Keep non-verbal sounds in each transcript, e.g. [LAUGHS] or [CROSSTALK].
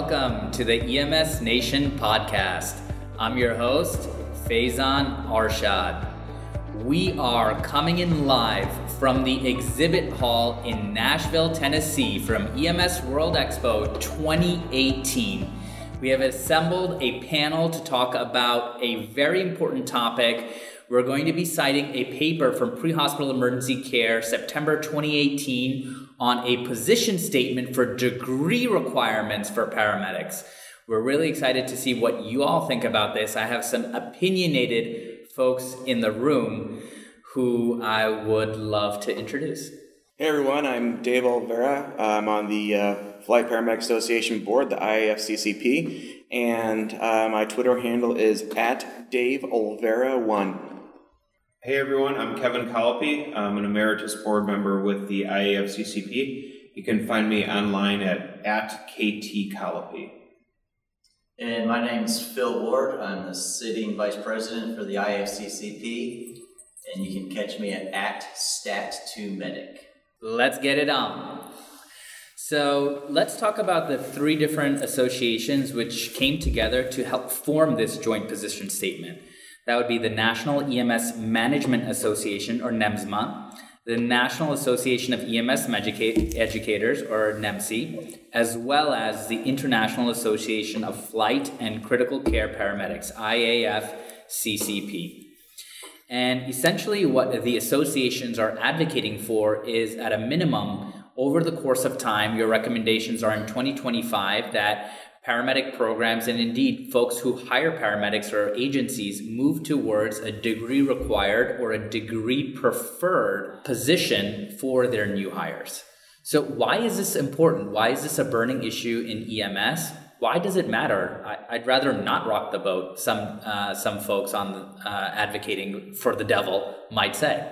welcome to the EMS Nation podcast. I'm your host, Faizan Arshad. We are coming in live from the exhibit hall in Nashville, Tennessee from EMS World Expo 2018. We have assembled a panel to talk about a very important topic. We're going to be citing a paper from Pre Hospital Emergency Care, September 2018, on a position statement for degree requirements for paramedics. We're really excited to see what you all think about this. I have some opinionated folks in the room who I would love to introduce. Hey everyone, I'm Dave Olvera. I'm on the uh, Flight Paramedic Association board, the IAFCCP, and uh, my Twitter handle is at Dave Olvera1. Hey everyone, I'm Kevin Collopy. I'm an emeritus board member with the IAFCCP. You can find me online at, at KT Collopy. And my name is Phil Ward. I'm the sitting vice president for the IAFCCP, and you can catch me at, at stat2medic. Let's get it on. So let's talk about the three different associations which came together to help form this joint position statement. That would be the National EMS Management Association, or NEMSMA, the National Association of EMS Educators, or NAEMSE, as well as the International Association of Flight and Critical Care Paramedics, IAF CCP. And essentially, what the associations are advocating for is at a minimum, over the course of time, your recommendations are in 2025 that paramedic programs and indeed folks who hire paramedics or agencies move towards a degree required or a degree preferred position for their new hires. So, why is this important? Why is this a burning issue in EMS? why does it matter? I, would rather not rock the boat. Some uh, some folks on uh, advocating for the devil might say.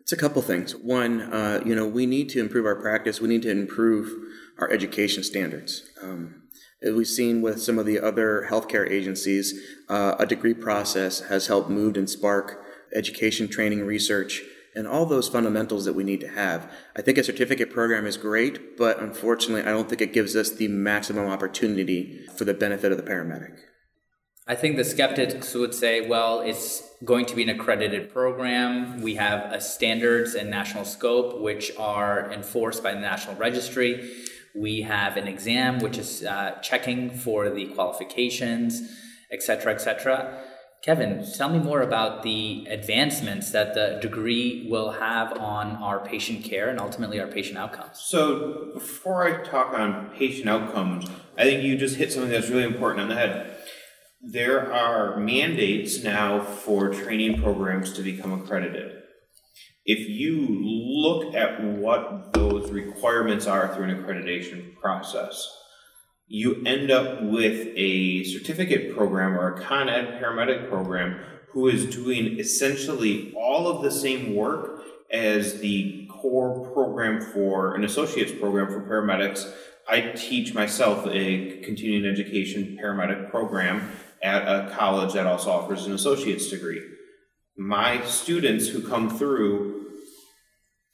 It's a couple things. One, uh, you know, we need to improve our practice. We need to improve our education standards. Um, as we've seen with some of the other healthcare agencies, uh, a degree process has helped move and spark education, training, research and all those fundamentals that we need to have. I think a certificate program is great, but unfortunately, I don't think it gives us the maximum opportunity for the benefit of the paramedic. I think the skeptics would say, well, it's going to be an accredited program. We have a standards and national scope, which are enforced by the National Registry. We have an exam, which is uh, checking for the qualifications, etc., cetera, et cetera. Kevin, tell me more about the advancements that the degree will have on our patient care and ultimately our patient outcomes. So, before I talk on patient outcomes, I think you just hit something that's really important on the head. There are mandates now for training programs to become accredited. If you look at what those requirements are through an accreditation process, you end up with a certificate program or a con ed paramedic program who is doing essentially all of the same work as the core program for an associate's program for paramedics. I teach myself a continuing education paramedic program at a college that also offers an associate's degree. My students who come through,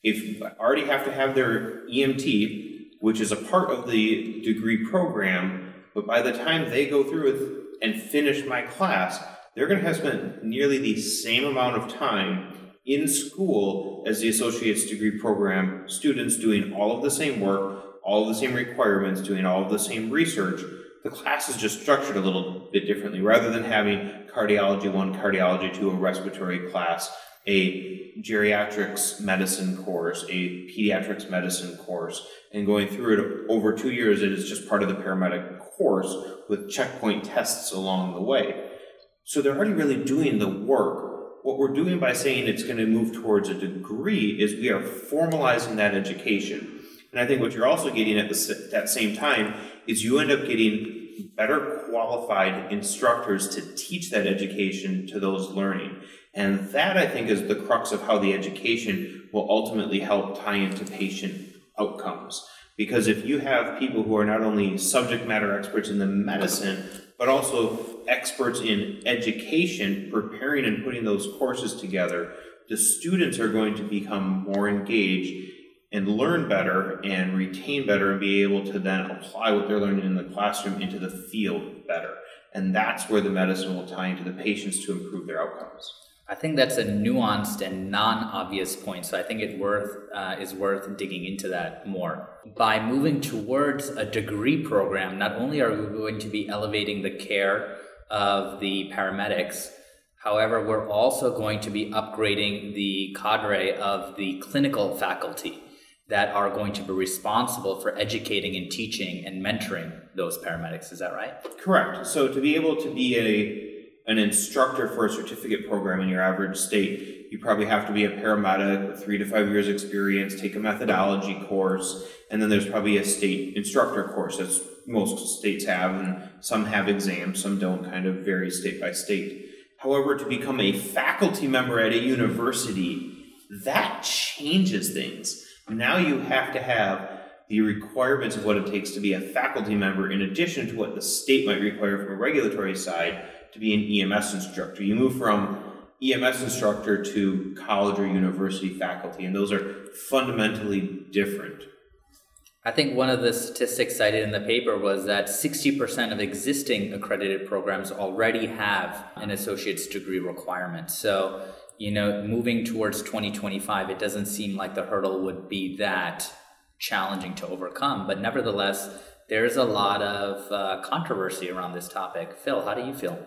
if already have to have their EMT, which is a part of the degree program, but by the time they go through it and finish my class, they're going to have spent nearly the same amount of time in school as the associate's degree program students doing all of the same work, all of the same requirements, doing all of the same research. The class is just structured a little bit differently rather than having cardiology 1, cardiology 2, a respiratory class, a geriatrics medicine course, a pediatrics medicine course, and going through it over two years, it is just part of the paramedic course with checkpoint tests along the way. So they're already really doing the work. What we're doing by saying it's going to move towards a degree is we are formalizing that education. And I think what you're also getting at the, that same time is you end up getting better qualified instructors to teach that education to those learning. And that, I think, is the crux of how the education will ultimately help tie into patient outcomes. Because if you have people who are not only subject matter experts in the medicine, but also experts in education, preparing and putting those courses together, the students are going to become more engaged and learn better and retain better and be able to then apply what they're learning in the classroom into the field better. And that's where the medicine will tie into the patients to improve their outcomes. I think that's a nuanced and non-obvious point, so I think it worth uh, is worth digging into that more. By moving towards a degree program, not only are we going to be elevating the care of the paramedics, however, we're also going to be upgrading the cadre of the clinical faculty that are going to be responsible for educating and teaching and mentoring those paramedics. Is that right? Correct. So to be able to be a an instructor for a certificate program in your average state, you probably have to be a paramedic with three to five years experience, take a methodology course, and then there's probably a state instructor course as most states have, and some have exams, some don't, kind of vary state by state. However, to become a faculty member at a university, that changes things. Now you have to have the requirements of what it takes to be a faculty member in addition to what the state might require from a regulatory side to be an EMS instructor. You move from EMS instructor to college or university faculty, and those are fundamentally different. I think one of the statistics cited in the paper was that 60% of existing accredited programs already have an associate's degree requirement. So, you know, moving towards 2025, it doesn't seem like the hurdle would be that challenging to overcome. But nevertheless, there's a lot of uh, controversy around this topic. Phil, how do you feel?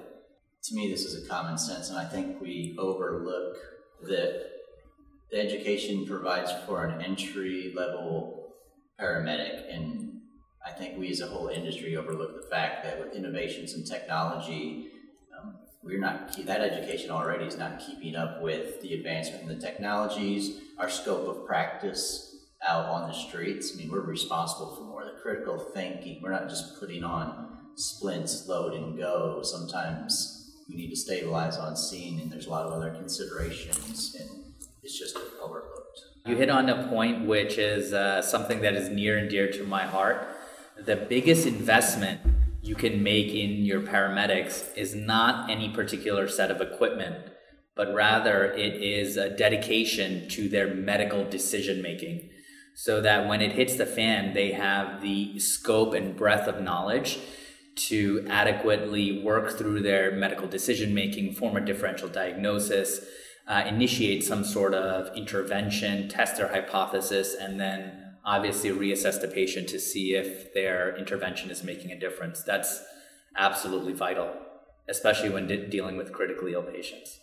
to me, this is a common sense, and I think we overlook that the education provides for an entry level paramedic, and I think we as a whole industry overlook the fact that with innovations and technology, we're not that education already is not keeping up with the advancement in the technologies, our scope of practice out on the streets. I mean, we're responsible for more the critical thinking. We're not just putting on splints, load and go. Sometimes we need to stabilize on scene, and there's a lot of other considerations, and it's just overlooked. You hit on a point which is uh, something that is near and dear to my heart. The biggest investment you can make in your paramedics is not any particular set of equipment, but rather it is a dedication to their medical decision making so that when it hits the fan, they have the scope and breadth of knowledge to adequately work through their medical decision making, form a differential diagnosis, uh, initiate some sort of intervention, test their hypothesis, and then obviously reassess the patient to see if their intervention is making a difference. That's absolutely vital, especially when de- dealing with critically ill patients.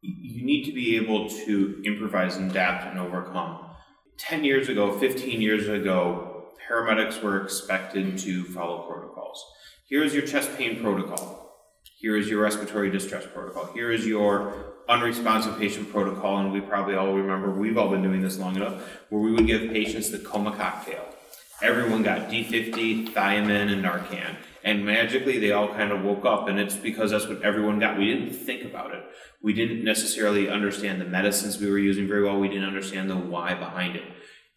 You need to be able to improvise and adapt and overcome. 10 years ago, 15 years ago, paramedics were expected to follow protocols. Here is your chest pain protocol. Here is your respiratory distress protocol. Here is your unresponsive patient protocol. And we probably all remember, we've all been doing this long enough, where we would give patients the coma cocktail. Everyone got D50, thiamine, and Narcan. And magically, they all kind of woke up, and it's because that's what everyone got. We didn't think about it. We didn't necessarily understand the medicines we were using very well. We didn't understand the why behind it.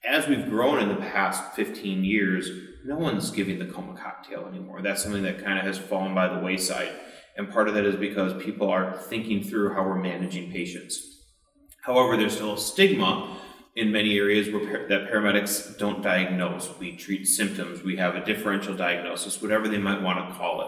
As we've grown in the past 15 years, no one's giving the coma cocktail anymore. That's something that kind of has fallen by the wayside. And part of that is because people are thinking through how we're managing patients. However, there's still a stigma in many areas where that paramedics don't diagnose. We treat symptoms. We have a differential diagnosis, whatever they might want to call it.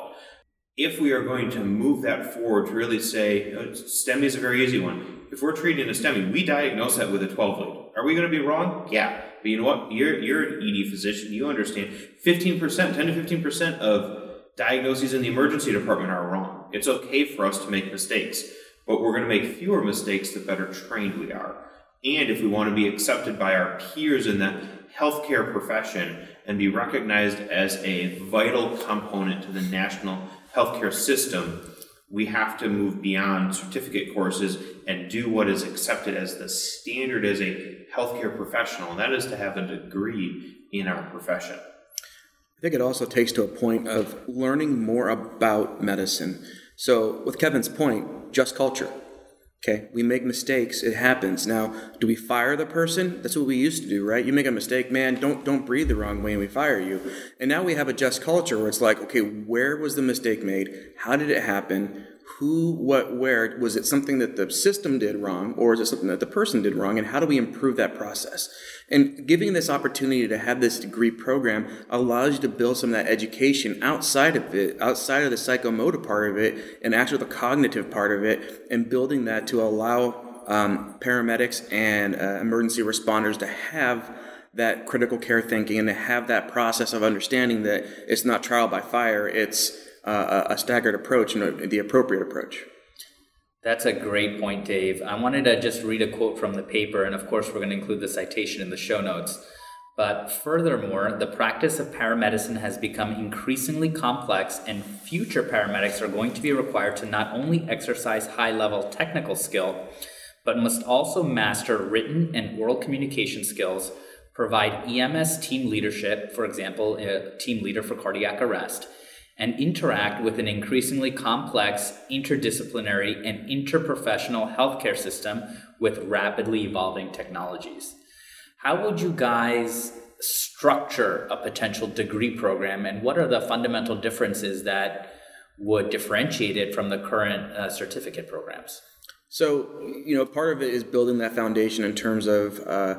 If we are going to move that forward to really say, oh, STEMI is a very easy one. If we're treating a STEMI, we diagnose that with a 12 lead. Are we going to be wrong? Yeah. But you know what? You're you're an ED physician. You understand. Fifteen percent, ten to fifteen percent of diagnoses in the emergency department are wrong. It's okay for us to make mistakes, but we're going to make fewer mistakes the better trained we are. And if we want to be accepted by our peers in the healthcare profession and be recognized as a vital component to the national healthcare system, we have to move beyond certificate courses and do what is accepted as the standard as a healthcare professional, and that is to have a degree in our profession. I think it also takes to a point of learning more about medicine. So, with Kevin's point, just culture. Okay, we make mistakes. It happens. Now, do we fire the person? That's what we used to do, right? You make a mistake, man. Don't don't breathe the wrong way, and we fire you. And now we have a just culture where it's like, okay, where was the mistake made? How did it happen? Who, what, where. Was it something that the system did wrong, or is it something that the person did wrong? And how do we improve that process? And giving this opportunity to have this degree program allows you to build some of that education outside of it, outside of the psychomotor part of it, and actually the cognitive part of it, and building that to allow um, paramedics and uh, emergency responders to have that critical care thinking and to have that process of understanding that it's not trial by fire, it's uh, a staggered approach and the appropriate approach. That's a great point, Dave. I wanted to just read a quote from the paper, and of course, we're going to include the citation in the show notes. But furthermore, the practice of paramedicine has become increasingly complex, and future paramedics are going to be required to not only exercise high level technical skill, but must also master written and oral communication skills, provide EMS team leadership, for example, a team leader for cardiac arrest, and interact with an increasingly complex, interdisciplinary, and interprofessional healthcare system with rapidly evolving technologies. How would you guys structure a potential degree program, and what are the fundamental differences that would differentiate it from the current uh, certificate programs? So, you know, part of it is building that foundation in terms of uh,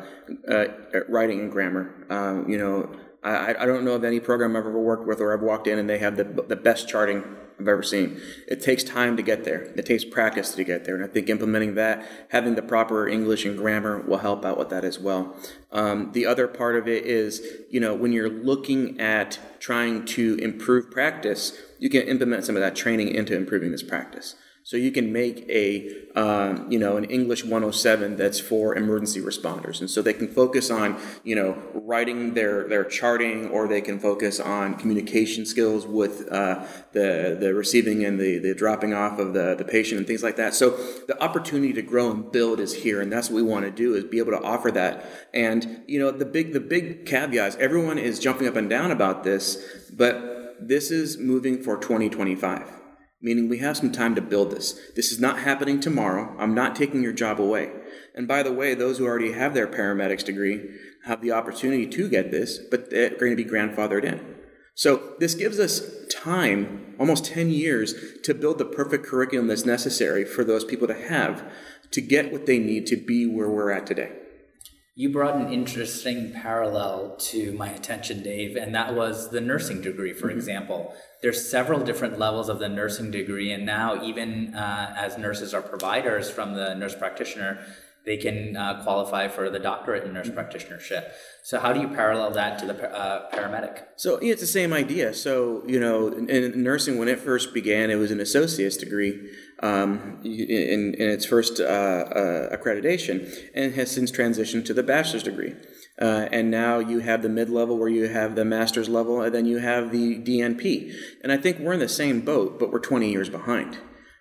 uh, writing and grammar. Um, you know, I, I don't know of any program I've ever worked with or I've walked in and they have the, the best charting I've ever seen. It takes time to get there. It takes practice to get there. And I think implementing that, having the proper English and grammar will help out with that as well. Um, the other part of it is, you know, when you're looking at trying to improve practice, you can implement some of that training into improving this practice. So you can make a, um, you know, an English 107 that's for emergency responders, and so they can focus on, you know, writing their their charting, or they can focus on communication skills with uh, the the receiving and the the dropping off of the the patient and things like that. So the opportunity to grow and build is here, and that's what we want to do is be able to offer that. And you know, the big the big caveat is everyone is jumping up and down about this, but this is moving for 2025 meaning we have some time to build this. This is not happening tomorrow. I'm not taking your job away. And by the way, those who already have their paramedics degree have the opportunity to get this, but they're going to be grandfathered in. So this gives us time, almost 10 years, to build the perfect curriculum that's necessary for those people to have to get what they need to be where we're at today. You brought an interesting parallel to my attention, Dave, and that was the nursing degree, for mm-hmm. example. There's several different levels of the nursing degree, and now even uh, as nurses are providers from the nurse practitioner, they can uh, qualify for the doctorate in nurse practitionership. So, how do you parallel that to the uh, paramedic? So, yeah, it's the same idea. So, you know, in, in, nursing, when it first began, it was an associate's degree um, in, in, its first uh, uh, accreditation, and has since transitioned to the bachelor's degree. Uh, and now you have the mid level where you have the master's level, and then you have the DNP. And I think we're in the same boat, but we're 20 years behind.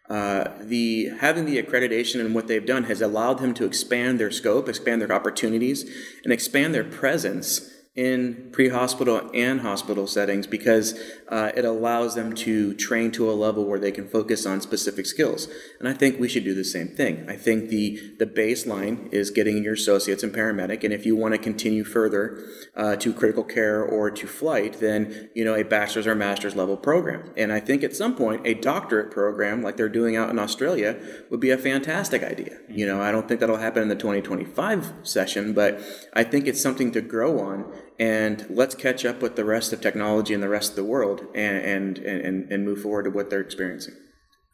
Uh, the having the accreditation and what they've done has allowed them to expand their scope, expand their opportunities, and expand their presence in pre-hospital and hospital settings because uh, it allows them to train to a level where they can focus on specific skills. And i think we should do the same thing. I think the the baseline is getting your associates in paramedic and if you want to continue further uh, to critical care or to flight then you know a bachelor's or master's level program. And i think at some point a doctorate program like they're doing out in australia would be a fantastic idea. You know i don't think that'll happen in the 2025 session but i think it's something to grow on and let's catch up with the rest of technology and the rest of the world and, and, and, and move forward to what they're experiencing.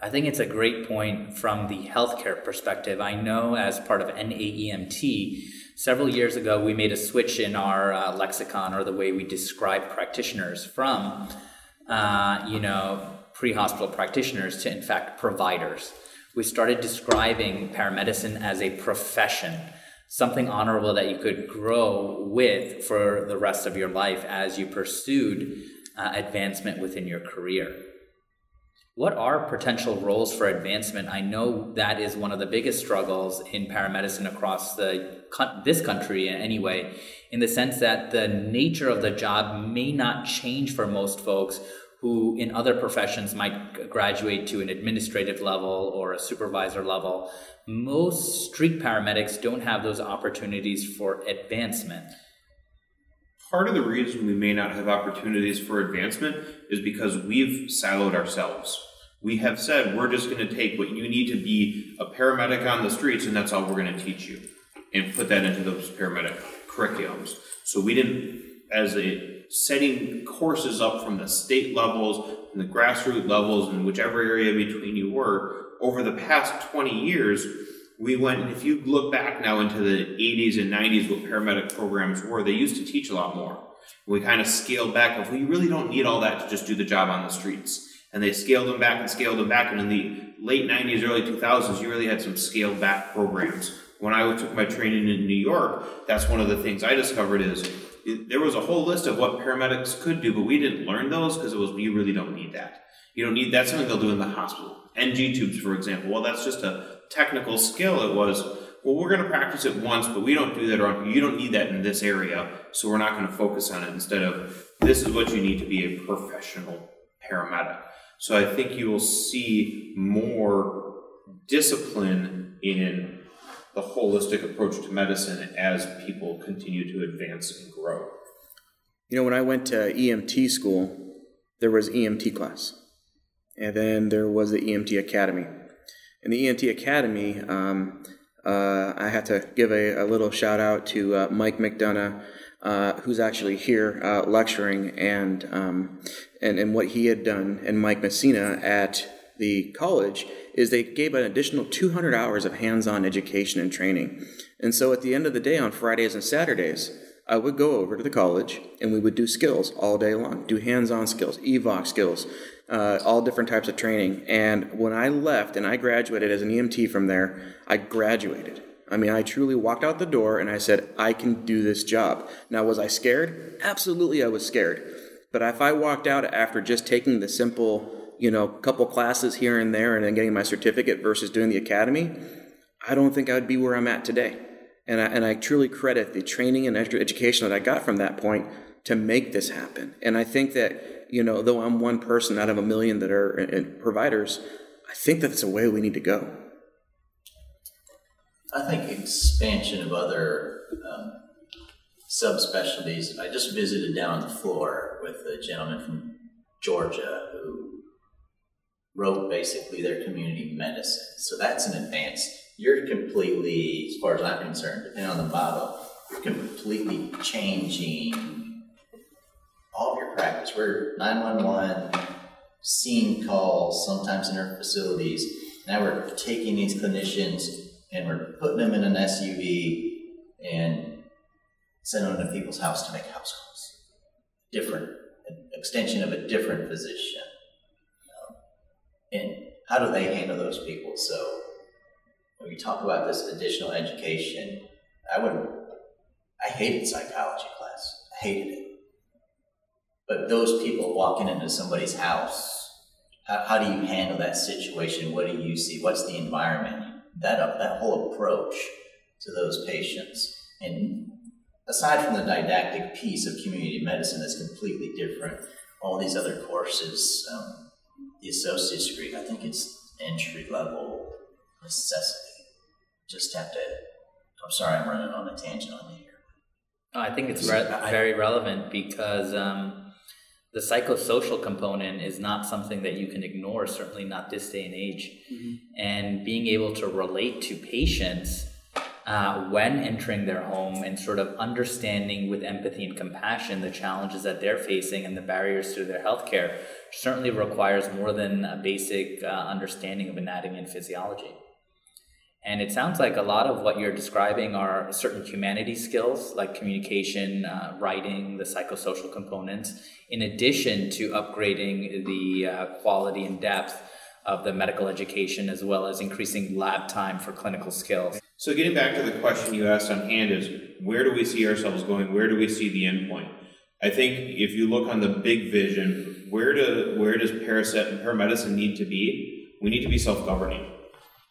I think it's a great point from the healthcare perspective. I know as part of NAEMT, several years ago, we made a switch in our uh, lexicon or the way we describe practitioners from, uh, you know, pre-hospital practitioners to, in fact, providers. We started describing paramedicine as a profession something honorable that you could grow with for the rest of your life as you pursued uh, advancement within your career. What are potential roles for advancement? I know that is one of the biggest struggles in paramedicine across the this country anyway, in the sense that the nature of the job may not change for most folks who in other professions might graduate to an administrative level or a supervisor level. Most street paramedics don't have those opportunities for advancement. Part of the reason we may not have opportunities for advancement is because we've siloed ourselves. We have said we're just going to take what you need to be a paramedic on the streets, and that's all we're going to teach you, and put that into those paramedic curriculums. So we didn't, as a setting courses up from the state levels and the grassroots levels, and whichever area between you were, over the past 20 years, we went, if you look back now into the 80s and 90s, what paramedic programs were, they used to teach a lot more. We kind of scaled back of, we really don't need all that to just do the job on the streets. And they scaled them back and scaled them back. And in the late 90s, early 2000s, you really had some scaled back programs. When I took my training in New York, that's one of the things I discovered is there was a whole list of what paramedics could do, but we didn't learn those because it was, you really don't need that. You don't need, that's something they'll do in the hospital. NG tubes, for example. Well, that's just a technical skill. It was, well, we're going to practice it once, but we don't do that around You don't need that in this area, so we're not going to focus on it. Instead of, this is what you need to be a professional paramedic. So I think you will see more discipline in the holistic approach to medicine as people continue to advance and grow. You know, when I went to EMT school, there was EMT class, and then there was the EMT academy. In the EMT academy, um, uh, I have to give a, a, little shout out to uh, Mike McDonough, uh, who's actually here uh, lecturing, and, um, and and what he had done, and Mike Messina at the college is they gave an additional 200 hours of hands-on education and training. And so at the end of the day, on Fridays and Saturdays, I would go over to the college and we would do skills all day long, do hands-on skills, EVOC skills, uh, all different types of training. And when I left and I graduated as an EMT from there, I graduated. I mean, I truly walked out the door and I said, I can do this job. Now, was I scared? Absolutely, I was scared. But if I walked out after just taking the simple, you know, a couple classes here and there and then getting my certificate versus doing the academy, I don't think I would be where I'm at today. And I, and I truly credit the training and education that I got from that point to make this happen. And I think that you know, though I'm one person out of a million that are in, in providers, I think that's a way we need to go. I think expansion of other um, subspecialties. I just visited down on the floor with a gentleman from Georgia who wrote basically their community medicine. So that's an advance. You're completely, as far as I'm concerned, depending on the model, you're completely changing all of your practice. We're 911, scene calls, sometimes in our facilities. Now we're taking these clinicians and we're putting them in an SUV and sending them to people's house to make house calls. Different, extension of a different physician. And how do they handle those people? So when we talk about this additional education, I would, I hated psychology class. I hated it but those people walking into somebody's house, how, how do you handle that situation? What do you see? What's the environment? That, uh, that whole approach to those patients. And aside from the didactic piece of community medicine that's completely different, all these other courses, um, the associate's degree, I think it's entry level necessity. Just have to. I'm sorry, I'm running on a tangent on you here. I think it's re- very relevant because um, the psychosocial component is not something that you can ignore, certainly not this day and age. Mm-hmm. And being able to relate to patients uh, when entering their home and sort of understanding with empathy and compassion the challenges that they're facing and the barriers to their healthcare certainly requires more than a basic uh, understanding of anatomy and physiology. And it sounds like a lot of what you're describing are certain humanity skills like communication, uh, writing, the psychosocial components, in addition to upgrading the uh, quality and depth of the medical education as well as increasing lab time for clinical skills. So, getting back to the question you asked on hand is where do we see ourselves going? Where do we see the endpoint? I think if you look on the big vision, where do where does paraset and paramedicine need to be? We need to be self-governing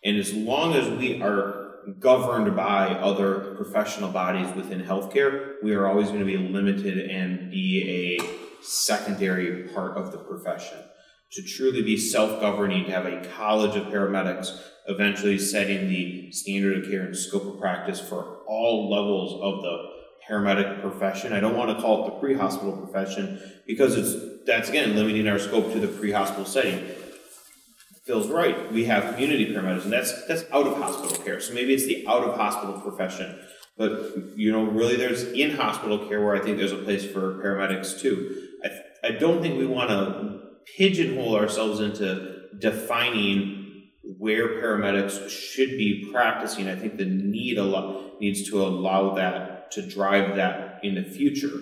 and as long as we are governed by other professional bodies within healthcare, we are always going to be limited and be a secondary part of the profession. To truly be self governing, to have a college of paramedics eventually setting the standard of care and scope of practice for all levels of the paramedic profession. I don't want to call it the pre hospital profession because it's that's again limiting our scope to the pre hospital setting Phil's right. We have community paramedics, and that's that's out of hospital care. So maybe it's the out of hospital profession. But you know, really, there's in hospital care where I think there's a place for paramedics too. I I don't think we want to pigeonhole ourselves into defining where paramedics should be practicing. I think the need a lot needs to allow that to drive that in the future.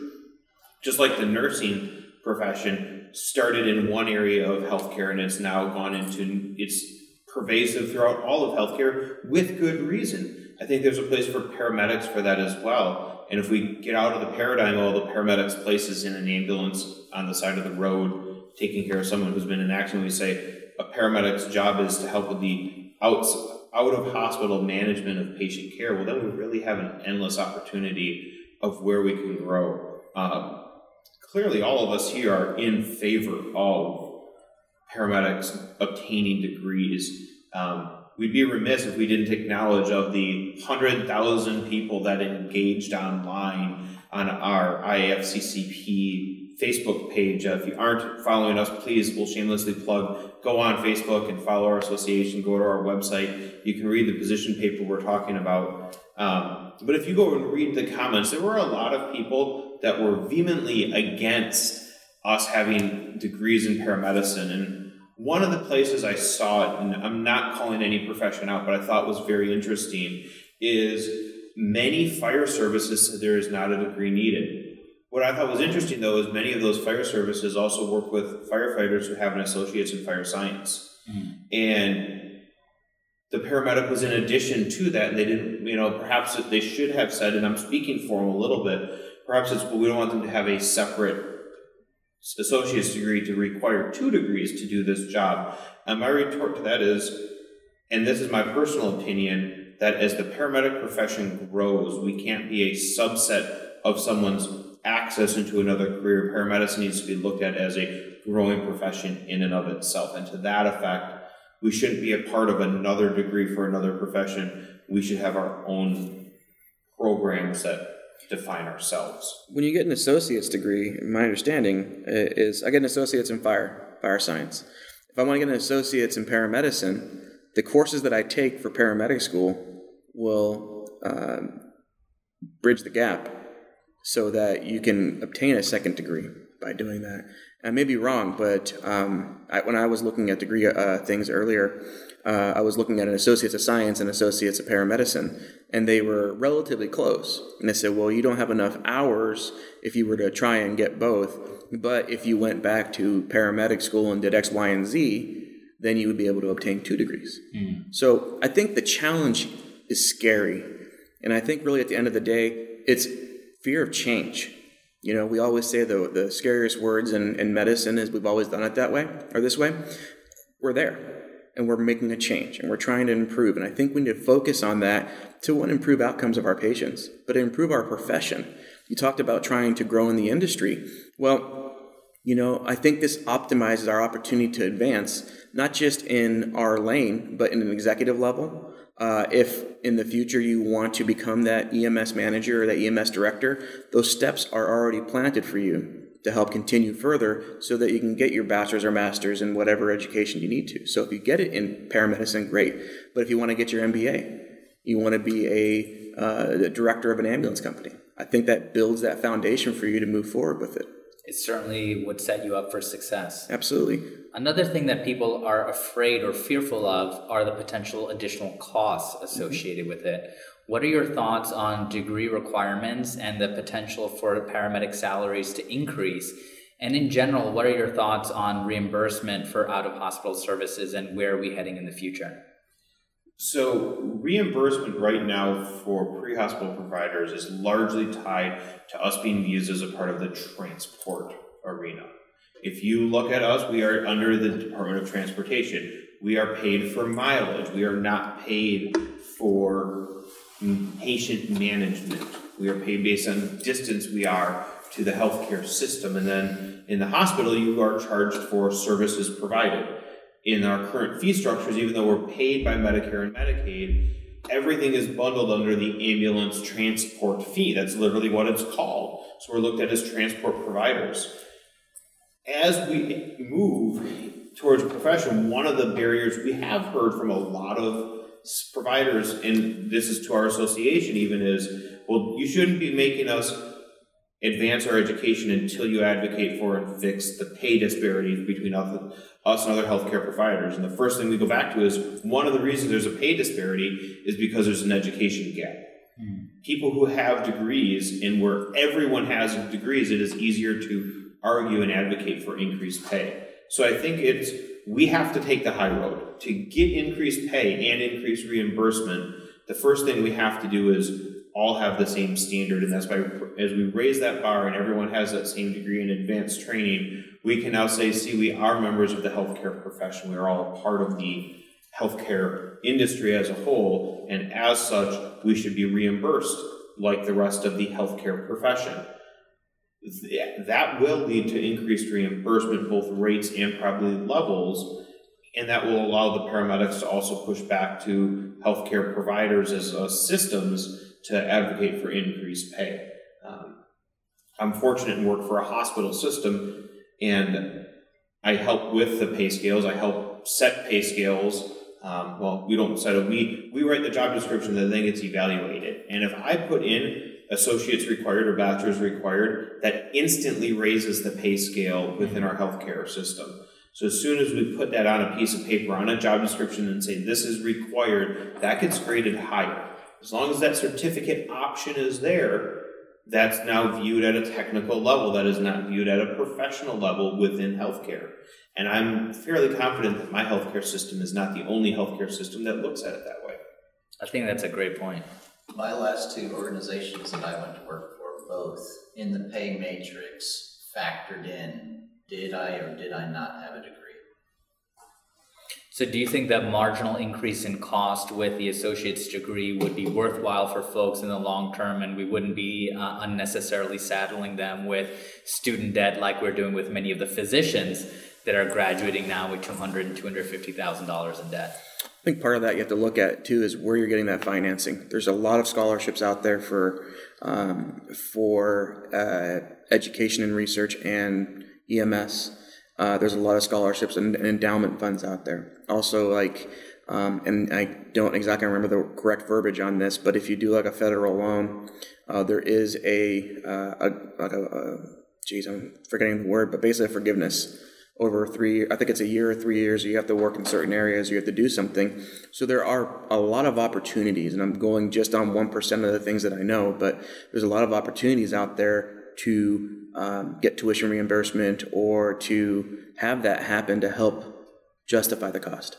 Just like the nursing profession started in one area of healthcare and it's now gone into it's pervasive throughout all of healthcare with good reason. I think there's a place for paramedics for that as well. And if we get out of the paradigm all the paramedics places in an ambulance on the side of the road taking care of someone who's been in action. we say a paramedic's job is to help with the out, out of hospital management of patient care. Well, then we really have an endless opportunity of where we can grow. Um, clearly all of us here are in favor of paramedics obtaining degrees. Um, we'd be remiss if we didn't acknowledge of the 100,000 people that engaged online on our IAFCCP Facebook page. Uh, if you aren't following us, please, we'll shamelessly plug, go on Facebook and follow our association, go to our website. You can read the position paper we're talking about. Um, but if you go and read the comments, there were a lot of people that were vehemently against us having degrees in paramedicine. And one of the places I saw it, and I'm not calling any profession out, but I thought was very interesting, is many fire services said there is not a degree needed. What I thought was interesting, though, is many of those fire services also work with firefighters who have an associate's in fire science. Mm-hmm. And the paramedic was in addition to that, and they didn't, you know, perhaps they should have said, and I'm speaking for them a little bit, Perhaps it's well, we don't want them to have a separate associate's degree to require two degrees to do this job. And my retort to that is, and this is my personal opinion, that as the paramedic profession grows, we can't be a subset of someone's access into another career. Paramedicine needs to be looked at as a growing profession in and of itself. And to that effect, we shouldn't be a part of another degree for another profession. We should have our own programs that define ourselves. When you get an associate's degree, my understanding is I get an associate's in fire, fire science. If I want to get an associate's in paramedicine, the courses that I take for paramedic school will uh, bridge the gap so that you can obtain a second degree by doing that. I may be wrong, but um, I, when I was looking at degree uh, things earlier, uh, I was looking at an associate's of science and associate's of paramedicine, and they were relatively close. And they said, well, you don't have enough hours if you were to try and get both, but if you went back to paramedic school and did X, Y, and Z, then you would be able to obtain two degrees. Mm. So I think the challenge is scary. And I think really at the end of the day, it's fear of change. You know, we always say the, the scariest words in, in medicine is we've always done it that way or this way. We're there and we're making a change and we're trying to improve. And I think we need to focus on that to one, improve outcomes of our patients, but improve our profession. You talked about trying to grow in the industry. Well, you know, I think this optimizes our opportunity to advance, not just in our lane, but in an executive level. Uh, if in the future you want to become that EMS manager or that EMS director, those steps are already planted for you to help continue further so that you can get your bachelor's or master's in whatever education you need to. So if you get it in paramedicine, great. But if you want to get your MBA, you want to be a, uh, director of an ambulance company, I think that builds that foundation for you to move forward with it. It certainly would set you up for success. Absolutely. Another thing that people are afraid or fearful of are the potential additional costs associated mm-hmm. with it. What are your thoughts on degree requirements and the potential for paramedic salaries to increase? And in general, what are your thoughts on reimbursement for out of hospital services and where are we heading in the future? So, reimbursement right now for pre hospital providers is largely tied to us being used as a part of the transport arena. If you look at us, we are under the Department of Transportation. We are paid for mileage. We are not paid for patient management. We are paid based on distance we are to the healthcare system. And then in the hospital, you are charged for services provided. In our current fee structures, even though we're paid by Medicare and Medicaid, everything is bundled under the ambulance transport fee. That's literally what it's called. So we're looked at as transport providers. As we move towards profession, one of the barriers we have heard from a lot of providers, and this is to our association even, is well, you shouldn't be making us advance our education until you advocate for and fix the pay disparities between us, us and other healthcare providers. And the first thing we go back to is one of the reasons there's a pay disparity is because there's an education gap. Hmm. People who have degrees and where everyone has degrees, it is easier to argue and advocate for increased pay. So I think it's we have to take the high road to get increased pay and increased reimbursement. The first thing we have to do is all have the same standard, and that's why as we raise that bar and everyone has that same degree in advanced training, we can now say, see, we are members of the healthcare profession. We are all a part of the healthcare industry as a whole, and as such, we should be reimbursed like the rest of the healthcare profession. Th- That will lead to increased reimbursement, both rates and probably levels, and that will allow the paramedics to also push back to healthcare providers as uh, systems to advocate for increased pay. Um, I'm fortunate and work for a hospital system, and I help with the pay scales. I help set pay scales. Um, well, we don't set it. We we write the job description, and then gets evaluated. And if I put in associates required or bachelor's required, that instantly raises the pay scale within our healthcare system. So as soon as we put that on a piece of paper on a job description and say this is required, that gets graded higher. As long as that certificate option is there, that's now viewed at a technical level that is not viewed at a professional level within healthcare. And I'm fairly confident that my healthcare system is not the only healthcare system that looks at it that way. I think that's a great point. My last two organizations that I went to work for, both in the pay matrix factored in, did I or did I not have a degree? So, do you think that marginal increase in cost with the associate's degree would be worthwhile for folks in the long term, and we wouldn't be uh, unnecessarily saddling them with student debt like we're doing with many of the physicians that are graduating now with two hundred and two hundred fifty thousand dollars in debt? I think part of that you have to look at too is where you're getting that financing. There's a lot of scholarships out there for um, for uh, education and research and EMS. Uh, there's a lot of scholarships and, and endowment funds out there. Also, like, um, and I don't exactly remember the correct verbiage on this, but if you do like a federal loan, uh, there is a, uh, a like a, a geez, I'm forgetting the word, but basically forgiveness over three i think it's a year or three years you have to work in certain areas you have to do something. So there are a lot of opportunities and i'm going just on 1% of the things that i know but there's a lot of opportunities out there to um, get tuition reimbursement or to have that happen to help justify the cost.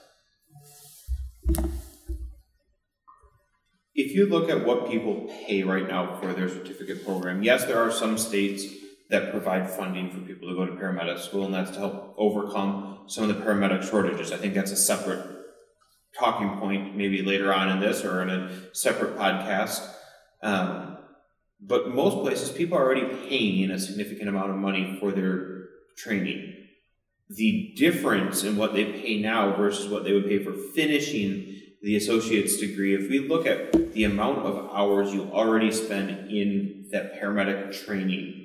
If you look at what people pay right now for their certificate program, yes, there are some states that provide funding for people to go to paramedic school, and that's to help overcome some of the paramedic shortages. I think that's a separate talking point, maybe later on in this or in a separate podcast. Um, but most places, people are already paying a significant amount of money for their training. The difference in what they pay now versus what they would pay for finishing the associate's degree, if we look at the amount of hours you already spend in that paramedic training,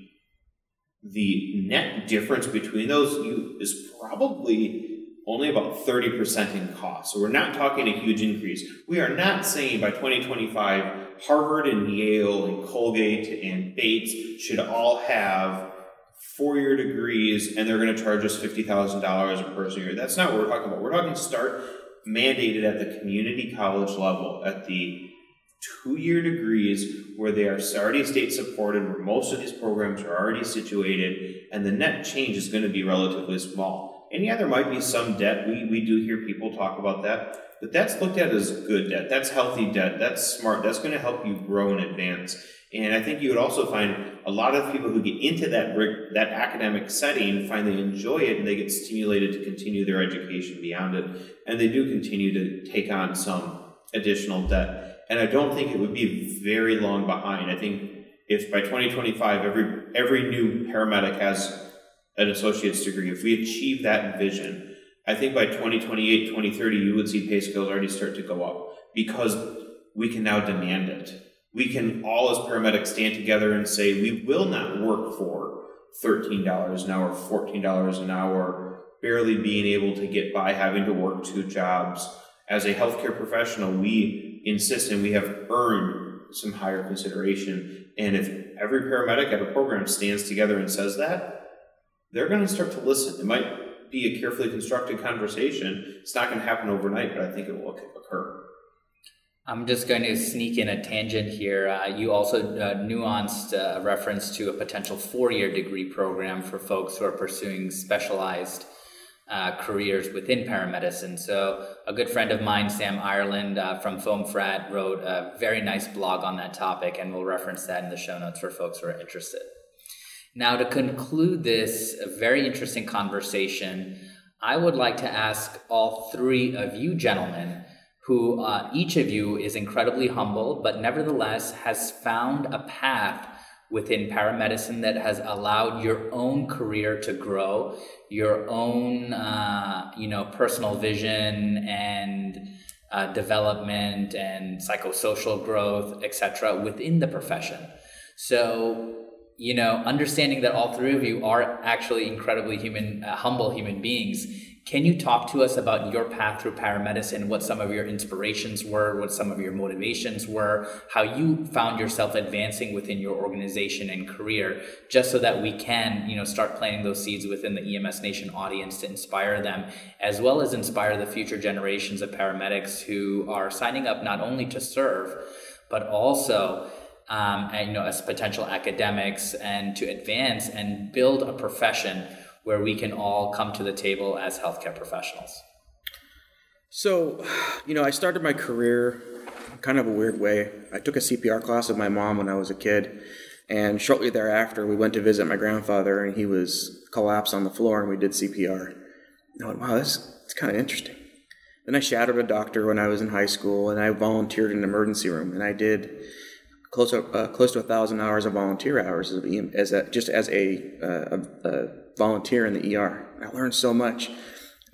the net difference between those is probably only about 30% in cost. So we're not talking a huge increase. We are not saying by 2025, Harvard and Yale and Colgate and Bates should all have four year degrees and they're going to charge us $50,000 a person year. That's not what we're talking about. We're talking start mandated at the community college level at the two year degrees where they are already state supported, where most of these programs are already situated, and the net change is going to be relatively small. And yeah, there might be some debt. We, we do hear people talk about that, but that's looked at as good debt. That's healthy debt. That's smart. That's going to help you grow and advance. And I think you would also find a lot of people who get into that that academic setting find they enjoy it and they get stimulated to continue their education beyond it, and they do continue to take on some additional debt. And I don't think it would be very long behind. I think if by 2025 every every new paramedic has an associate's degree, if we achieve that vision, I think by 2028, 2030, you would see pay scales already start to go up because we can now demand it. We can all as paramedics stand together and say we will not work for $13 an hour, $14 an hour, barely being able to get by, having to work two jobs. As a healthcare professional, we insist and we have earned some higher consideration. And if every paramedic at a program stands together and says that, they're going to start to listen. It might be a carefully constructed conversation. It's not going to happen overnight, but I think it will occur. I'm just going to sneak in a tangent here. Uh, you also uh, nuanced uh, a reference to a potential four year degree program for folks who are pursuing specialized uh, careers within paramedicine. So, a good friend of mine, Sam Ireland uh, from FOAMfrat, wrote a very nice blog on that topic, and we'll reference that in the show notes for folks who are interested. Now, to conclude this very interesting conversation, I would like to ask all three of you gentlemen, who uh, each of you is incredibly humble, but nevertheless has found a path within paramedicine that has allowed your own career to grow, your own, uh, you know, personal vision and uh, development and psychosocial growth, etc., within the profession. So, you know, understanding that all three of you are actually incredibly human, uh, humble human beings can you talk to us about your path through paramedicine, what some of your inspirations were, what some of your motivations were, how you found yourself advancing within your organization and career, just so that we can, you know, start planting those seeds within the EMS Nation audience to inspire them, as well as inspire the future generations of paramedics who are signing up not only to serve, but also um, and, you know, as potential academics and to advance and build a profession where we can all come to the table as healthcare professionals? So, you know, I started my career kind of a weird way. I took a CPR class with my mom when I was a kid, and shortly thereafter, we went to visit my grandfather, and he was collapsed on the floor, and we did CPR. And I went, wow, this is kind of interesting. Then I shadowed a doctor when I was in high school, and I volunteered in an emergency room, and I did close to uh, close to a thousand hours of volunteer hours as a, just as a, uh, a, a volunteer in the ER. I learned so much.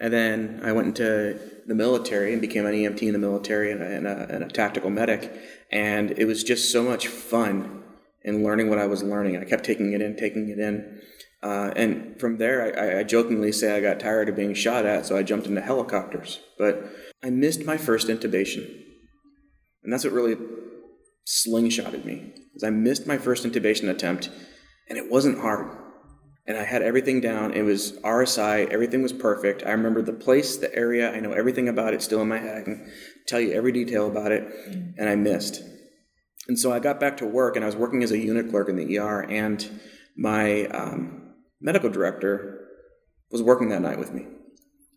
And then I went into the military and became an EMT in the military and a, and a, and a tactical medic. And it was just so much fun in learning what I was learning. I kept taking it in, taking it in. Uh, and from there, I, I, jokingly say I got tired of being shot at, so I jumped into helicopters. But I missed my first intubation. And that's what really slingshotted me. Is I missed my first intubation attempt, and it wasn't hard and I had everything down. It was RSI, everything was perfect. I remember the place, the area, I know everything about it still in my head. I can tell you every detail about it, and I missed. And so I got back to work, and I was working as a unit clerk in the ER, and my um, medical director was working that night with me.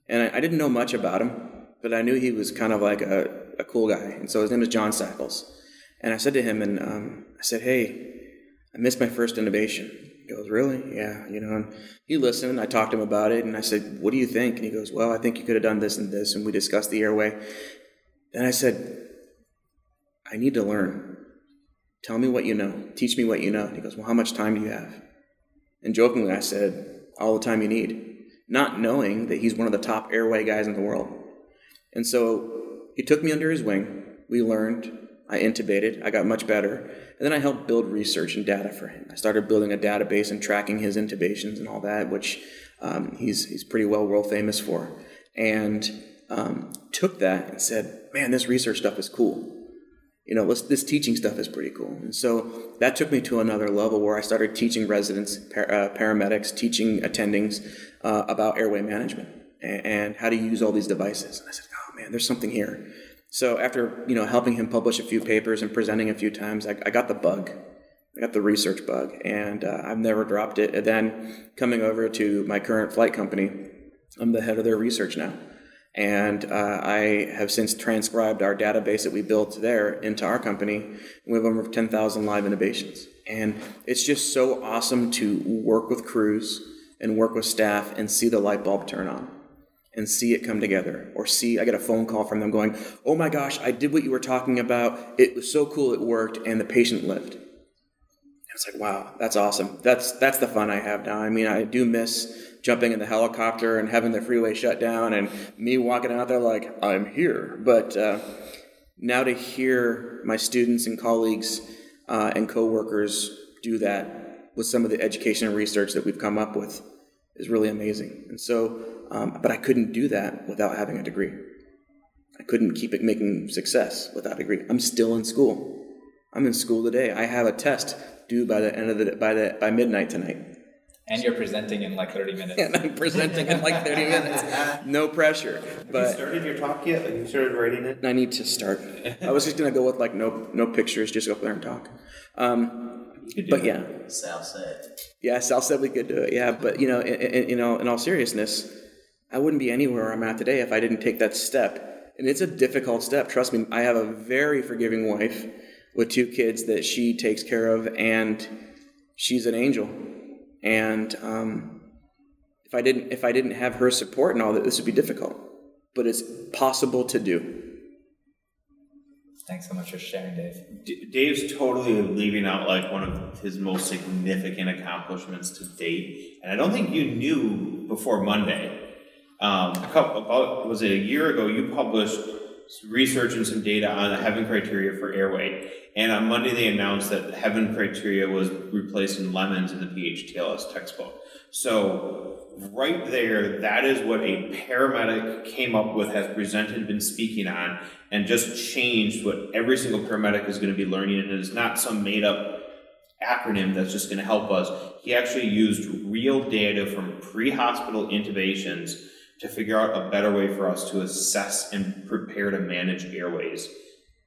And I, I, didn't know much about him, but I knew he was kind of like a, a cool guy. And so his name is John Sakles. And I said to him, and um, I said, Hey, I missed my first intubation. He goes, Really? Yeah. You know, and he listened. I talked to him about it and I said, What do you think? And he goes, Well, I think you could have done this and this. And we discussed the airway. And I said, I need to learn. Tell me what you know. Teach me what you know. And he goes, Well, how much time do you have? And jokingly, I said, All the time you need. Not knowing that he's one of the top airway guys in the world. And so he took me under his wing. We learned. I intubated. I got much better. And then I helped build research and data for him. I started building a database and tracking his intubations and all that, which um, he's, he's pretty well world famous for. And um, took that and said, man, this research stuff is cool. You know, this teaching stuff is pretty cool. And so that took me to another level where I started teaching residents, par- uh, paramedics, teaching attendings uh, about airway management and, and how to use all these devices. And I said, oh man, there's something here. So after you know helping him publish a few papers and presenting a few times, I, I got the bug. I got the research bug, and uh, I've never dropped it. And then coming over to my current flight company, I'm the head of their research now. And uh, I have since transcribed our database that we built there into our company. We have over 10,000 live intubations, And it's just so awesome to work with crews and work with staff and see the light bulb turn on and see it come together or see i get a phone call from them going oh my gosh i did what you were talking about. It was so cool. It worked. And the patient lived. And it's like wow that's awesome. That's that's the fun i have now. I mean i do miss jumping in the helicopter and having the freeway shut down and me walking out there like i'm here. But uh, now to hear my students and colleagues uh, and coworkers do that with some of the education and research that we've come up with is really amazing. And so um, but I couldn't do that without having a degree. I couldn't keep it making success without a degree. I'm still in school. I'm in school today. I have a test due by the end of the by the by midnight tonight. And you're presenting in like 30 minutes. And I'm presenting in like 30 minutes. No pressure. Have you started your talk yet? Have you started writing it? I need to start. I was just gonna go with like no no pictures, just go up there and talk. Um, but yeah, Sal said. yeah, Sal said we could do it. Yeah, but you know, in, in, you know, in all seriousness, I wouldn't be anywhere I'm at today if I didn't take that step. And it's a difficult step. Trust me. I have a very forgiving wife with two kids that she takes care of, and she's an angel. And um, if I didn't, if I didn't have her support and all that, this would be difficult. But it's possible to do. Thanks so much for sharing, Dave. D- Dave's totally leaving out like one of his most significant accomplishments to date, and I don't think you knew before Monday. Um, a couple, about was it a year ago? You published research and some data on the Heaven criteria for airway, and on Monday they announced that the Heaven criteria was replacing LEMONS in the PHTLS textbook. So right there, that is what a paramedic came up with, has presented, been speaking on, and just changed what every single paramedic is going to be learning. And it is not some made up acronym that's just going to help us. He actually used real data from pre hospital intubations to figure out a better way for us to assess and prepare to manage airways.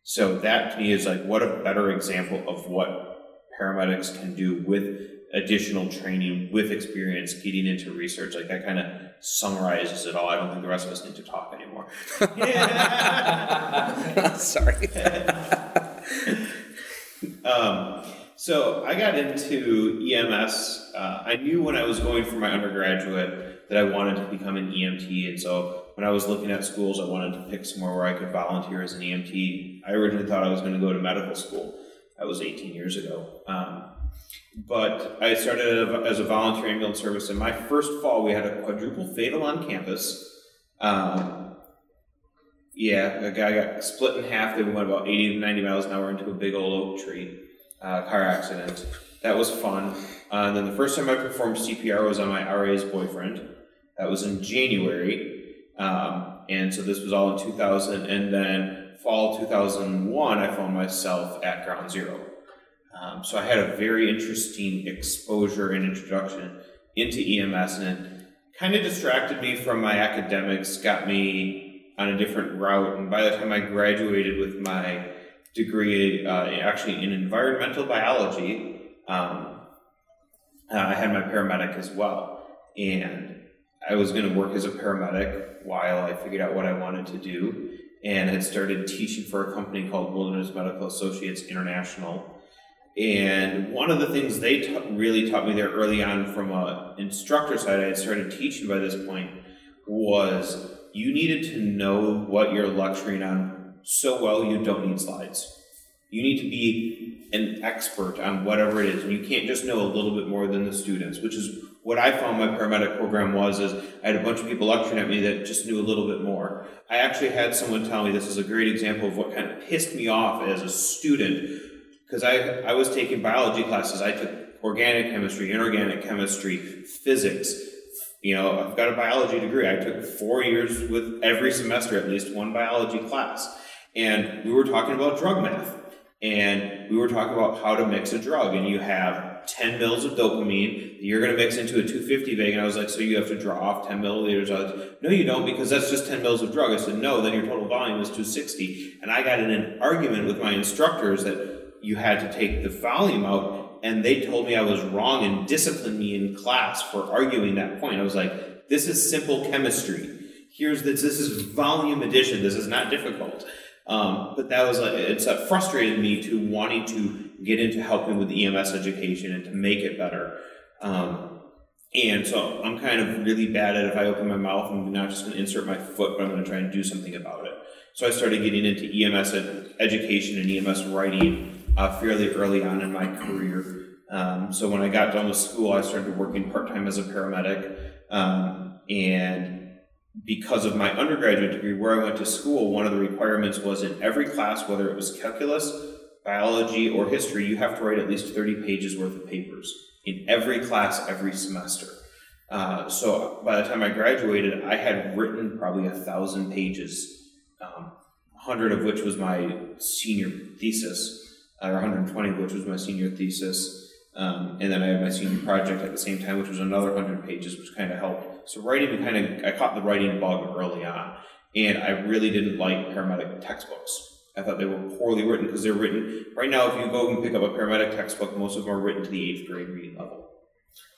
So that to me is like what a better example of what paramedics can do with additional training, with experience, getting into research. Like that kind of summarizes it all. I don't think the rest of us need to talk anymore. [LAUGHS] Sorry. [LAUGHS] Um, so I got into EMS. Uh, I knew when I was going for my undergraduate that I wanted to become an EMT, and so when I was looking at schools, I wanted to pick somewhere where I could volunteer as an EMT. I originally thought I was going to go to medical school. That was 18 years ago. Um, but I started as a volunteer ambulance service, and my first fall we had a quadruple fatal on campus. Um, yeah, a guy got split in half. They went about 80 to 90 miles an hour into a big old oak tree. Uh, car accident. That was fun. Uh, and then the first time I performed CPR was on my RA's boyfriend. That was in January. Um, and so this was all in 2000. And then fall 2001, I found myself at ground zero. Um, so I had a very interesting exposure and introduction into EMS, and it kind of distracted me from my academics, got me on a different route. And by the time I graduated with my degree, uh, actually in environmental biology, um, uh, I had my paramedic as well, and I was going to work as a paramedic while I figured out what I wanted to do, and had started teaching for a company called Wilderness Medical Associates International. And one of the things they ta- really taught me there early on from a instructor side, I had started teaching by this point, was you needed to know what you're lecturing on so well you don't need slides. You need to be an expert on whatever it is, and you can't just know a little bit more than the students, which is what I found my paramedic program was. Is I had a bunch of people lecturing at me that just knew a little bit more. I actually had someone tell me this is a great example of what kind of pissed me off as a student because I, I was taking biology classes. I took organic chemistry, inorganic chemistry, physics. You know, I've got a biology degree. I took four years with every semester at least one biology class. And we were talking about drug math. And we were talking about how to mix a drug. And you have 10 mils of dopamine that you're going to mix into a 250 vag. And I was like, so you have to draw off 10 milliliters. I was, no, you don't, because that's just 10 mils of drug. I said, no, then your total volume is 260. And I got in an argument with my instructors that you had to take the volume out, and they told me I was wrong and disciplined me in class for arguing that point. I was like, this is simple chemistry. Here's this. This is volume addition. This is not difficult. Um, but that was like it's uh, frustrated me to wanting to get into helping with EMS education and to make it better. Um, and so I'm kind of really bad at if I open my mouth, I'm not just going to insert my foot, but I'm going to try and do something about it. So I started getting into EMS ed- education and EMS writing uh, fairly early on in my career. Um, so when I got done with school, I started working part time as a paramedic. Um, and because of my undergraduate degree, where I went to school, one of the requirements was in every class, whether it was calculus, biology, or history, you have to write at least 30 pages worth of papers in every class every semester. Uh, so by the time I graduated, I had written probably a thousand pages, um, hundred of which was my senior thesis, or 120 of which was my senior thesis. Um, and then I had my senior project at the same time, which was another 100 pages, which kind of helped. So writing kind of, I caught the writing bug early on, and I really didn't like paramedic textbooks. I thought they were poorly written because they're written right now. If you go and pick up a paramedic textbook, most of them are written to the eighth grade reading level.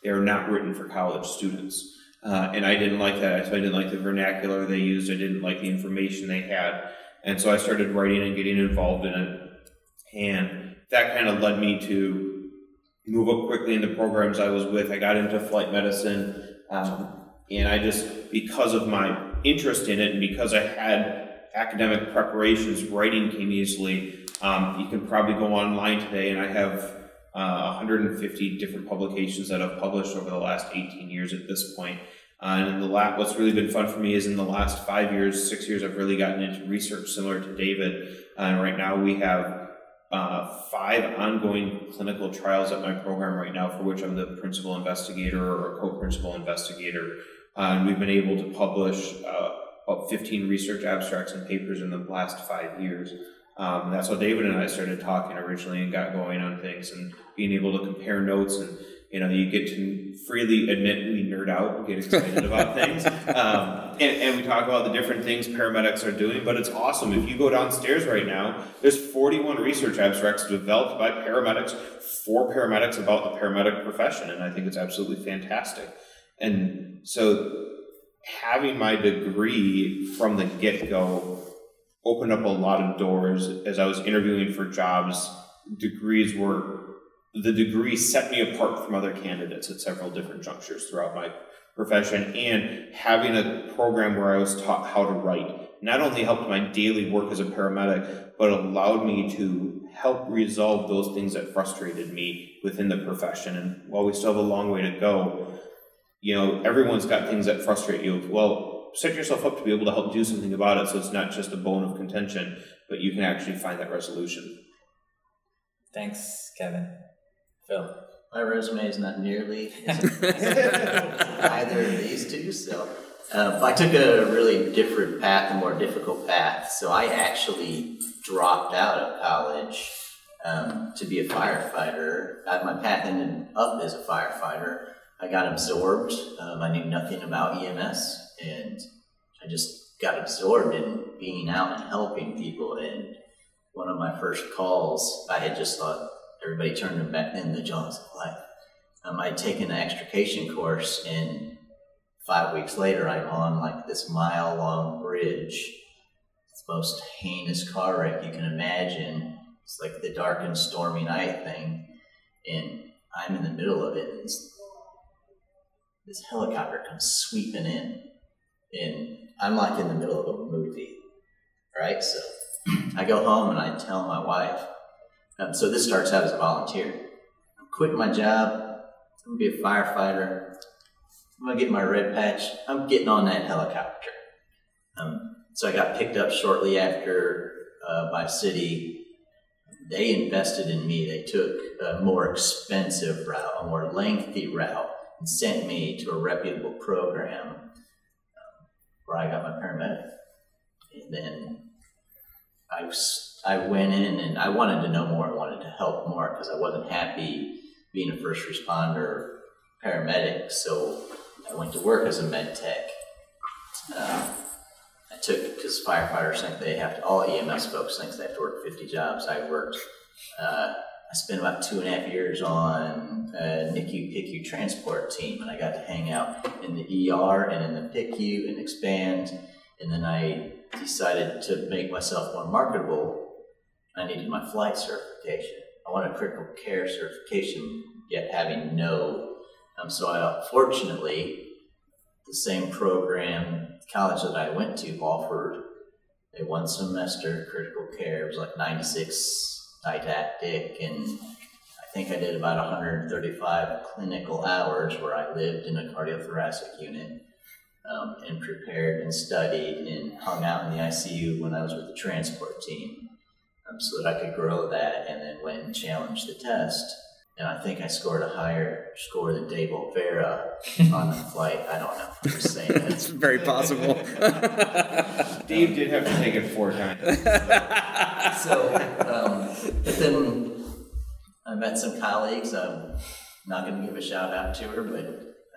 They are not written for college students, uh, and I didn't like that. So I didn't like the vernacular they used. I didn't like the information they had, and so I started writing and getting involved in it, and that kind of led me to move up quickly in the programs I was with. I got into flight medicine, um, and I just because of my interest in it and because I had academic preparations, writing came easily. Um, you can probably go online today, and I have uh, 150 different publications that I've published over the last 18 years at this point. Uh, and the last, what's really been fun for me is in the last five years, six years, I've really gotten into research similar to David. And right now we have uh, five ongoing clinical trials at my program right now, for which I'm the principal investigator or co-principal investigator. Uh, and we've been able to publish uh, about 15 research abstracts and papers in the last five years. Um, that's how David and I started talking originally and got going on things and being able to compare notes and you know you get to freely admit we nerd out and get excited about [LAUGHS] things. Um, and, and, we talk about the different things paramedics are doing but it's awesome. If you go downstairs right now there's 41 research abstracts developed by paramedics for paramedics about the paramedic profession and i think it's absolutely fantastic. And so having my degree from the get-go opened up a lot of doors as I was interviewing for jobs. Degrees were the degree set me apart from other candidates at several different junctures throughout my profession and having a program where I was taught how to write not only helped my daily work as a paramedic but allowed me to help resolve those things that frustrated me within the profession and while we still have a long way to go you know everyone's got things that frustrate you well set yourself up to be able to help do something about it so it's not just a bone of contention, but you can actually find that resolution. Thanks, Kevin. Phil. My resume is not nearly [LAUGHS] [LAUGHS] either of these two, so uh, I took a really different path, a more difficult path. So I actually dropped out of college um, to be a firefighter. Uh, my path ended up as a firefighter. I got absorbed. Um, I knew nothing about EMS and I just got absorbed in being out and helping people. And one of my first calls, I had just thought everybody turned them back in the jaws of life. Um, I'd taken an extrication course, and five weeks later, I'm on like this mile long bridge. It's the most heinous car wreck you can imagine. It's like the dark and stormy night thing, and I'm in the middle of it. And this helicopter comes sweeping in and I'm like in the middle of a movie, right? So I go home and I tell my wife. Um, so this starts out as a volunteer. I'm quitting my job. I'm gonna be a firefighter. I'm gonna get my red patch. I'm getting on that helicopter. Um, so I got picked up shortly after uh, by city. They invested in me. They took a more expensive route, a more lengthy route, sent me to a reputable program where I got my paramedic. And then I, I went in and I wanted to know more. I wanted to help more because I wasn't happy being a first responder paramedic. So I went to work as a med tech. Uh, I took because firefighters think they have to. All EMS folks think they have to work 50 jobs. I worked. Uh, I spent about two and a half years on a NICU PICU transport team, and I got to hang out in the ER and in the PICU and expand. And then I decided to make myself more marketable. I needed my flight certification. I wanted critical care certification, yet having no. Um, so I, fortunately, the same program, college that I went to offered a one semester critical care. It was like 96 didactic, and I think I did about 135 clinical hours where I lived in a cardiothoracic unit um, and prepared and studied and hung out in the ICU when I was with the transport team um, so that I could grow that and then went and challenged the test. And I think I scored a higher score than Dave Olvera [LAUGHS] on the flight. I don't know. I'm just saying It's very possible. [LAUGHS] Dave did have to take it four times. [LAUGHS] So, um, but then I met some colleagues. I'm not going to give a shout out to her, but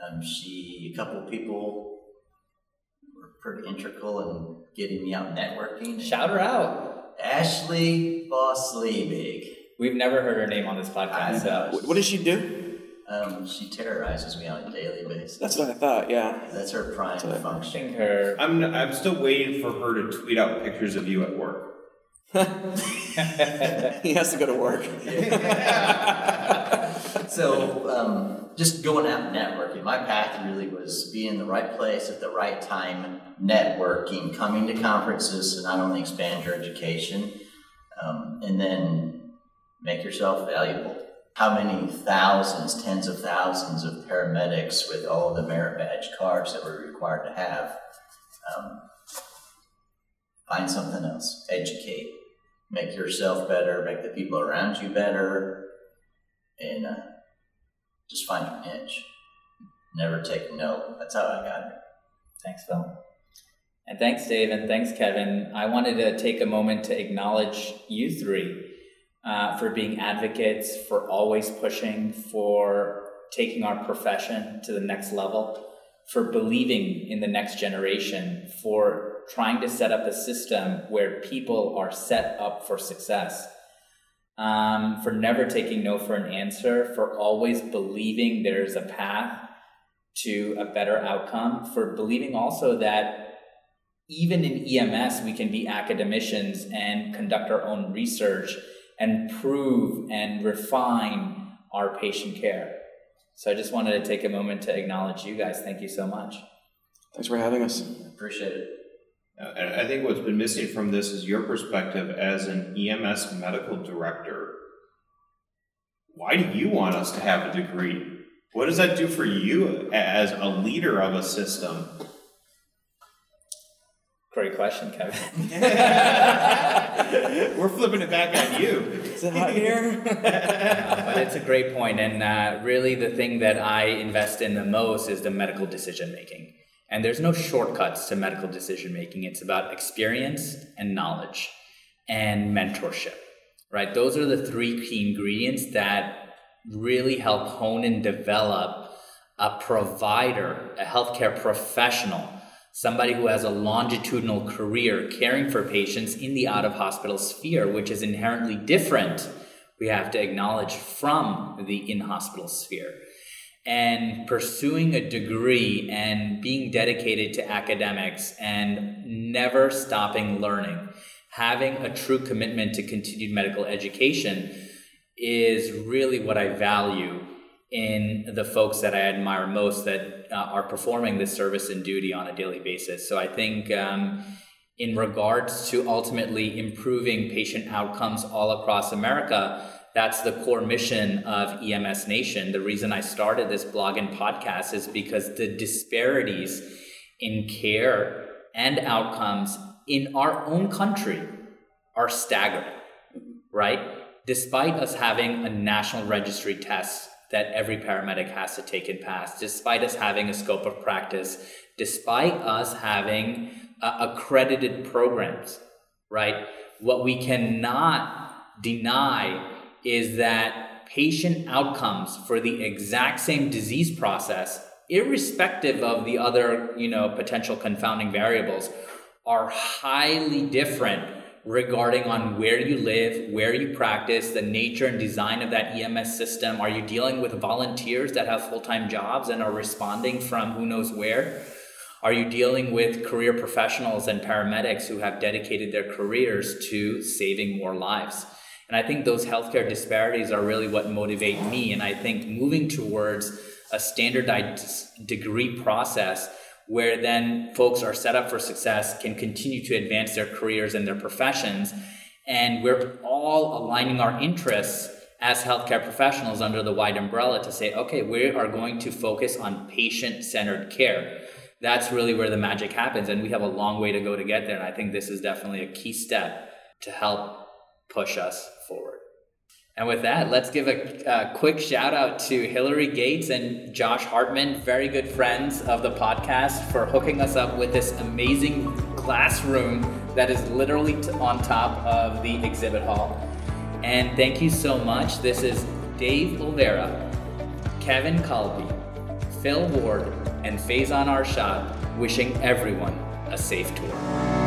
um, she, a couple of people were pretty integral in getting me out networking. Shout her out. Ashley Boss Liebig. We've never heard her name on this podcast, so what does she do? Um, she terrorizes me on a daily basis. That's what I thought. Yeah. That's her prime what I I function. think her. I'm, I'm still waiting for her to tweet out pictures of you at work. [LAUGHS] he has to go to work. [LAUGHS] So, um, just going out networking. My path really was being in the right place at the right time, networking, coming to conferences to not only expand your education, um, and then make yourself valuable. How many thousands, tens of thousands of paramedics with all the merit badge cards that we're required to have? Um, find something else, educate, make yourself better, make the people around you better, and uh, just find your niche. Never take no. That's how I got it. Thanks, Phil. And thanks, Dave, and thanks, Kevin. I wanted to take a moment to acknowledge you three uh, for being advocates, for always pushing, for taking our profession to the next level, for believing in the next generation, for trying to set up a system where people are set up for success. Um, for never taking no for an answer, for always believing there's a path to a better outcome, for believing also that even in EMS, we can be academicians and conduct our own research and prove and refine our patient care. So I just wanted to take a moment to acknowledge you guys. Thank you so much. Thanks for having us. Appreciate it. Uh, And I think what's been missing from this is your perspective as an EMS medical director. Why do you want us to have a degree? What does that do for you as a leader of a system? Great question, Kevin. [LAUGHS] We're flipping it back on you. Is it hot in here? [LAUGHS] but it's a great point, and uh, really the thing that I invest in the most is the medical decision making. And there's no shortcuts to medical decision making. It's about experience and knowledge and mentorship, right? Those are the three key ingredients that really help hone and develop a provider, a healthcare professional, somebody who has a longitudinal career caring for patients in the out of hospital sphere, which is inherently different, we have to acknowledge, from the in hospital sphere. And pursuing a degree and being dedicated to academics and never stopping learning, having a true commitment to continued medical education is really what I value in the folks that I admire most that uh, are performing this service and duty on a daily basis. So I think, um, in regards to ultimately improving patient outcomes all across America, that's the core mission of EMS Nation. The reason I started this blog and podcast is because the disparities in care and outcomes in our own country are staggering, right? Despite us having a national registry test that every paramedic has to take and pass, despite us having a scope of practice, despite us having uh, accredited programs, right? What we cannot deny is that patient outcomes for the exact same disease process, irrespective of the other, you know, potential confounding variables, are highly different regarding on where you live, where you practice, the nature and design of that EMS system. Are you dealing with volunteers that have full-time jobs and are responding from who knows where? Are you dealing with career professionals and paramedics who have dedicated their careers to saving more lives? And I think those healthcare disparities are really what motivate me. And I think moving towards a standardized degree process where then folks are set up for success, can continue to advance their careers and their professions. And we're all aligning our interests as healthcare professionals under the wide umbrella to say, okay, we are going to focus on patient centered care. That's really where the magic happens. And we have a long way to go to get there. And I think this is definitely a key step to help push us forward. And with that, let's give a, a, quick shout out to Hillary Gates and Josh Hartman, very good friends of the podcast, for hooking us up with this amazing classroom that is literally on top of the exhibit hall. And thank you so much. This is Dave Olvera, Kevin Collopy, Phil Ward, and Faizan Arshad wishing everyone a safe tour.